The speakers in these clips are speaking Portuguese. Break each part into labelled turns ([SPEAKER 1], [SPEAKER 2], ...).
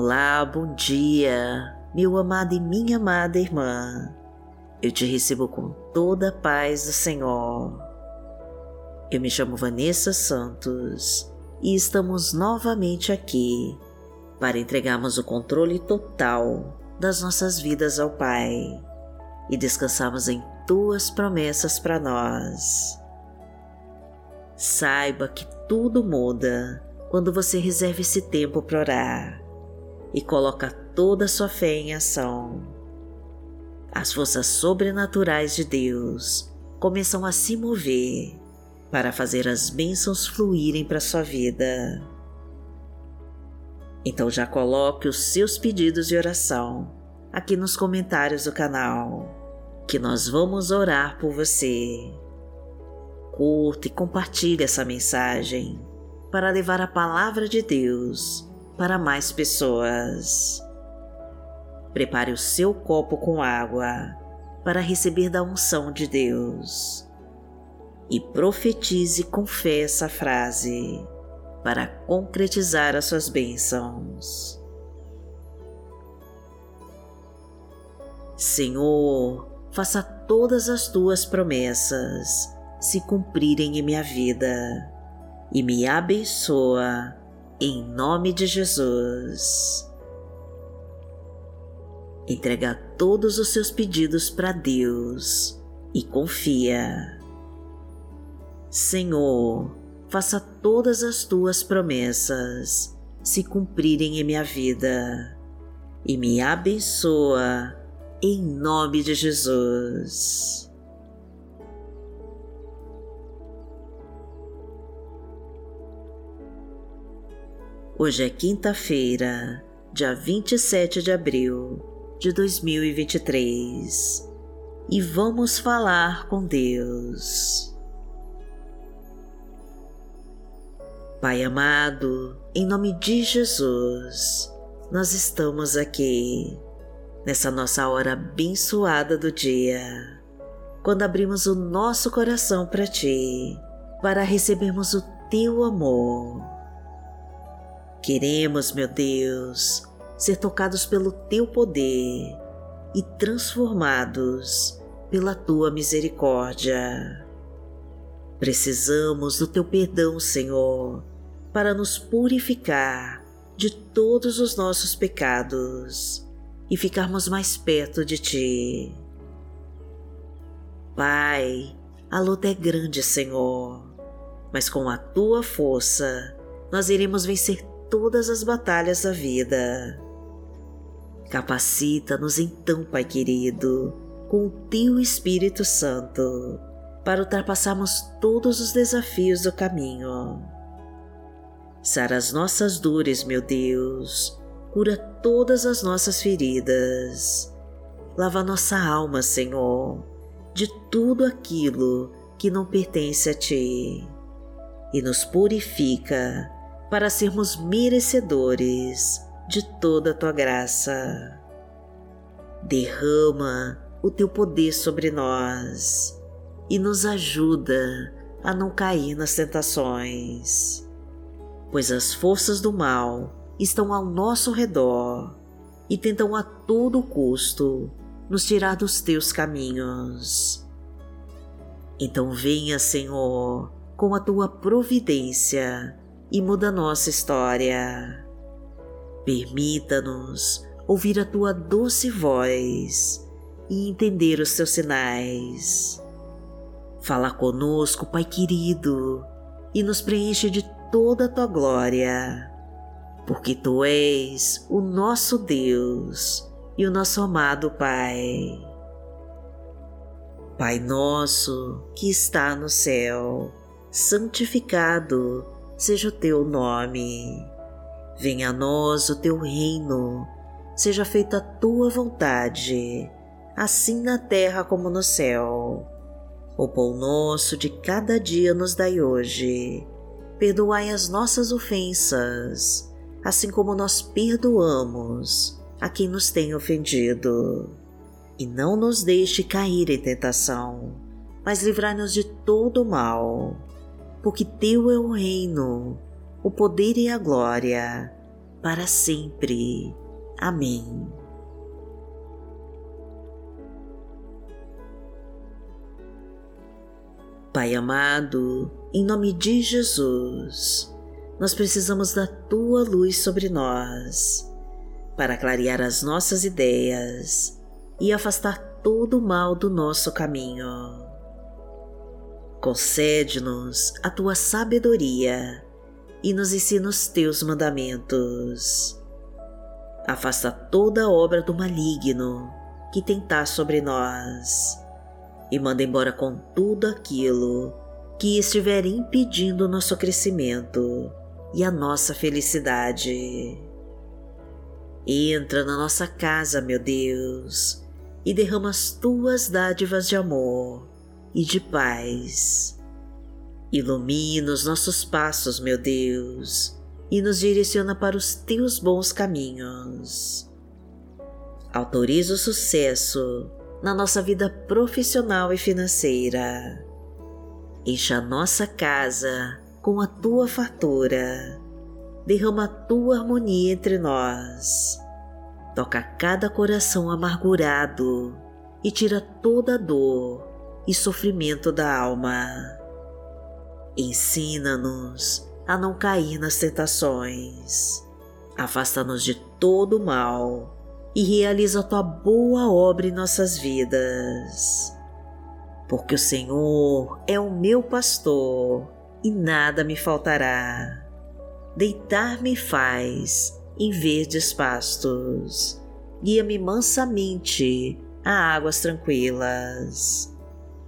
[SPEAKER 1] Olá, bom dia, meu amado e minha amada irmã. Eu te recebo com toda a paz do Senhor. Eu me chamo Vanessa Santos e estamos novamente aqui para entregarmos o controle total das nossas vidas ao Pai e descansarmos em tuas promessas para nós. Saiba que tudo muda quando você reserva esse tempo para orar e coloca toda a sua fé em ação. As forças sobrenaturais de Deus começam a se mover para fazer as bênçãos fluírem para sua vida. Então já coloque os seus pedidos de oração aqui nos comentários do canal, que nós vamos orar por você curta e compartilhe essa mensagem para levar a palavra de Deus para mais pessoas. Prepare o seu copo com água para receber da unção de Deus e profetize com fé essa frase para concretizar as suas bênçãos. Senhor, faça todas as tuas promessas se cumprirem em minha vida e me abençoa em nome de Jesus. Entrega todos os seus pedidos para Deus e confia. Senhor, faça todas as tuas promessas se cumprirem em minha vida e me abençoa em nome de Jesus. Hoje é quinta-feira, dia 27 de abril de 2023 e vamos falar com Deus. Pai amado, em nome de Jesus, nós estamos aqui nessa nossa hora abençoada do dia, quando abrimos o nosso coração para Ti, para recebermos o Teu amor Queremos, meu Deus, ser tocados pelo Teu poder e transformados pela Tua misericórdia. Precisamos do Teu perdão, Senhor, para nos purificar de todos os nossos pecados e ficarmos mais perto de Ti. Pai, a luta é grande, Senhor, mas com a Tua força nós iremos vencer todas as batalhas da vida. Capacita-nos então, Pai querido, com o Teu Espírito Santo, para ultrapassarmos todos os desafios do caminho. Sara as nossas dores, meu Deus, cura todas as nossas feridas. Lava nossa alma, Senhor, de tudo aquilo que não pertence a Ti e nos purifica para sermos merecedores de toda a tua graça. Derrama o teu poder sobre nós e nos ajuda a não cair nas tentações, pois as forças do mal estão ao nosso redor e tentam a todo custo nos tirar dos teus caminhos. Então venha, Senhor, com a tua providência e muda nossa história. Permita-nos ouvir a tua doce voz e entender os teus sinais. Fala conosco, Pai querido, e nos preenche de toda a tua glória, porque tu és o nosso Deus e o nosso amado Pai. Pai nosso que está no céu, santificado seja o teu nome. Venha a nós o teu reino, seja feita a tua vontade, assim na terra como no céu. O pão nosso de cada dia nos dai hoje. Perdoai as nossas ofensas, assim como nós perdoamos a quem nos tem ofendido. E não nos deixe cair em tentação, mas livrai-nos de todo mal porque Teu é o reino, o poder e a glória, para sempre. Amém. Pai amado, em nome de Jesus, nós precisamos da tua luz sobre nós para clarear as nossas ideias e afastar todo o mal do nosso caminho. Concede-nos a tua sabedoria e nos ensina os teus mandamentos. Afasta toda obra do maligno que tentar sobre nós e manda embora com tudo aquilo que estiver impedindo nosso crescimento e a nossa felicidade. Entra na nossa casa, meu Deus, e derrama as tuas dádivas de amor e de paz. Ilumina os nossos passos, meu Deus, e nos direciona para os teus bons caminhos. Autoriza o sucesso na nossa vida profissional e financeira. Encha a nossa casa com a tua fartura. Derrama a tua harmonia entre nós. Toca cada coração amargurado e tira toda a dor e sofrimento da alma. Ensina-nos a não cair nas tentações. Afasta-nos de todo o mal e realiza a tua boa obra em nossas vidas. Porque o Senhor é o meu pastor e nada me faltará. Deitar-me faz em verdes pastos, guia-me mansamente a águas tranquilas.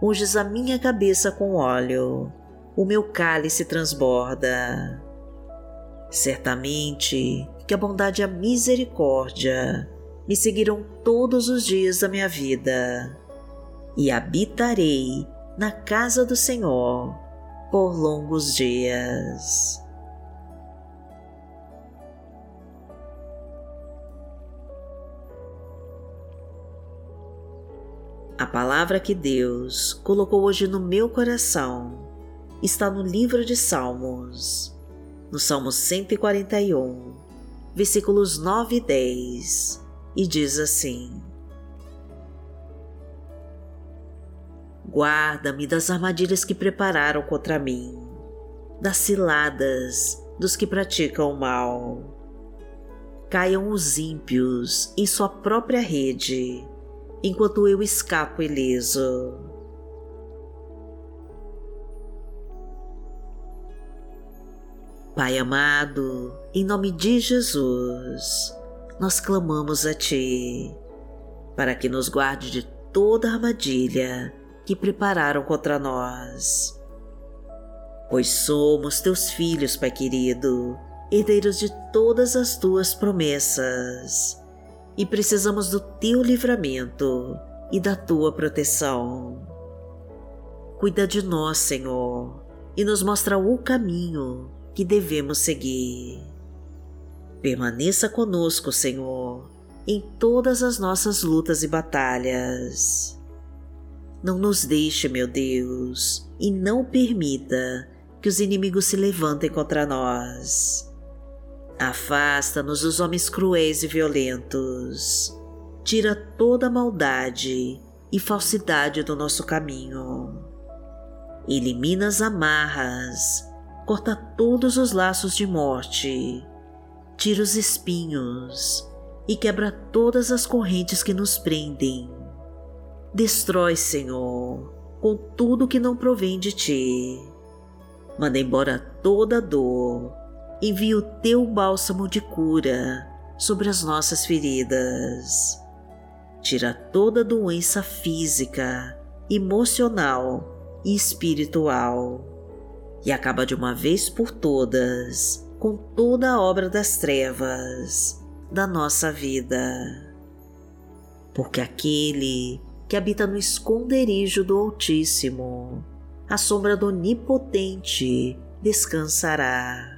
[SPEAKER 1] Unges a minha cabeça com óleo, o meu cálice transborda. Certamente que a bondade e a misericórdia me seguirão todos os dias da minha vida e habitarei na casa do Senhor por longos dias. A palavra que Deus colocou hoje no meu coração está no livro de Salmos, no Salmo 141, versículos 9 e 10 e diz assim: Guarda-me das armadilhas que prepararam contra mim, das ciladas dos que praticam o mal. Caiam os ímpios em sua própria rede, enquanto eu escapo ileso. Pai amado, em nome de Jesus, nós clamamos a Ti, para que nos guarde de toda armadilha que prepararam contra nós. Pois somos Teus filhos, Pai querido, herdeiros de todas as Tuas promessas, e precisamos do Teu livramento e da Tua proteção. Cuida de nós, Senhor, e nos mostra o caminho que devemos seguir. Permaneça conosco, Senhor, em todas as nossas lutas e batalhas. Não nos deixe, meu Deus, e não permita que os inimigos se levantem contra nós. Afasta-nos dos homens cruéis e violentos. Tira toda maldade e falsidade do nosso caminho. Elimina as amarras, corta todos os laços de morte tira os espinhos e quebra todas as correntes que nos prendem. Destrói, Senhor, com tudo que não provém de ti. Manda embora toda dor, envia o teu bálsamo de cura sobre as nossas feridas. Tira toda doença física, emocional e espiritual e acaba de uma vez por todas com toda a obra das trevas, da nossa vida. Porque aquele que habita no esconderijo do Altíssimo, à sombra do Onipotente, descansará.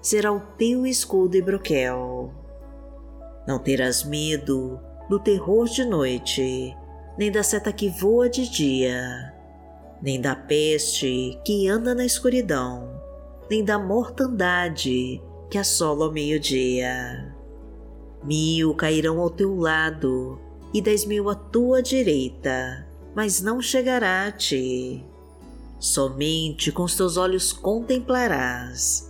[SPEAKER 1] será o teu escudo e broquel. Não terás medo do terror de noite, nem da seta que voa de dia, nem da peste que anda na escuridão, nem da mortandade que assola ao meio-dia. Mil cairão ao teu lado e dez mil à tua direita, mas não chegará a ti. Somente com os teus olhos contemplarás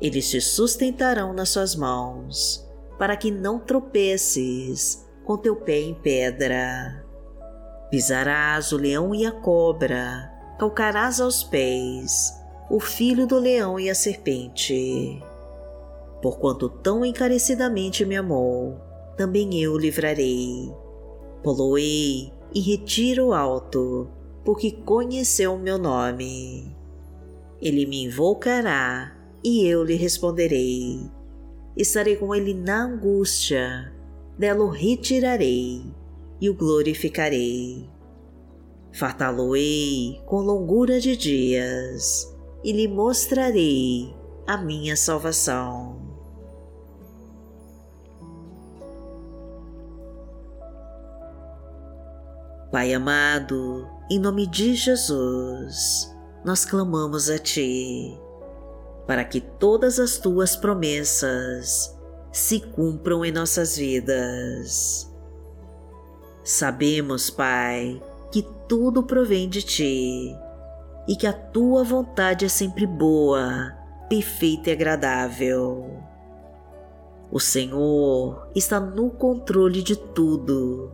[SPEAKER 1] Eles te sustentarão nas suas mãos, para que não tropeces com teu pé em pedra. Pisarás o leão e a cobra, calcarás aos pés o filho do leão e a serpente porquanto tão encarecidamente me amou, também eu o livrarei. Poloei e retiro alto, porque conheceu o meu nome. Ele me invocará e eu lhe responderei. Estarei com ele na angústia, dela o retirarei e o glorificarei. Fartá-lo-ei com longura de dias e lhe mostrarei a minha salvação. Pai amado, em nome de Jesus, nós clamamos a Ti para que todas as Tuas promessas se cumpram em nossas vidas. Sabemos, Pai, que tudo provém de Ti e que a Tua vontade é sempre boa, perfeita e agradável. O Senhor está no controle de tudo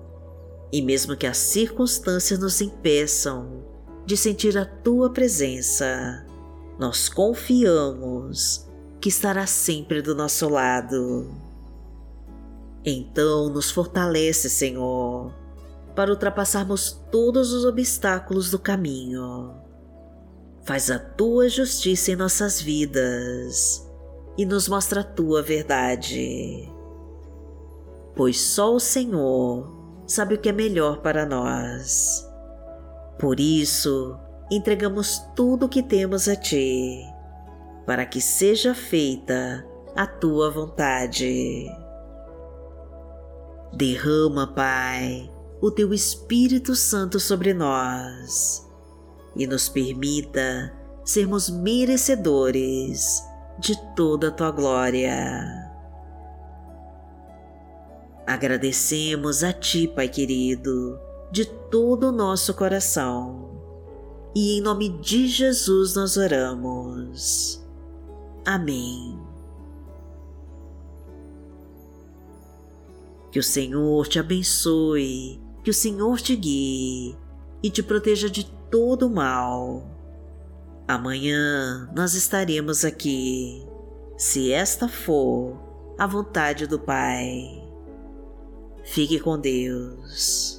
[SPEAKER 1] e mesmo que as circunstâncias nos impeçam de sentir a tua presença, nós confiamos que estará sempre do nosso lado. Então nos fortalece, Senhor, para ultrapassarmos todos os obstáculos do caminho. Faz a tua justiça em nossas vidas e nos mostra a tua verdade. Pois só o Senhor sabe o que é melhor para nós. Por isso, entregamos tudo o que temos a Ti, para que seja feita a Tua vontade. Derrama, Pai, o Teu Espírito Santo sobre nós e nos permita sermos merecedores de toda a Tua glória Agradecemos a Ti, Pai querido, de todo o nosso coração. E em nome de Jesus nós oramos. Amém. Que o Senhor te abençoe, que o Senhor te guie e te proteja de todo mal. Amanhã nós estaremos aqui, se esta for a vontade do Pai. Fique com Deus.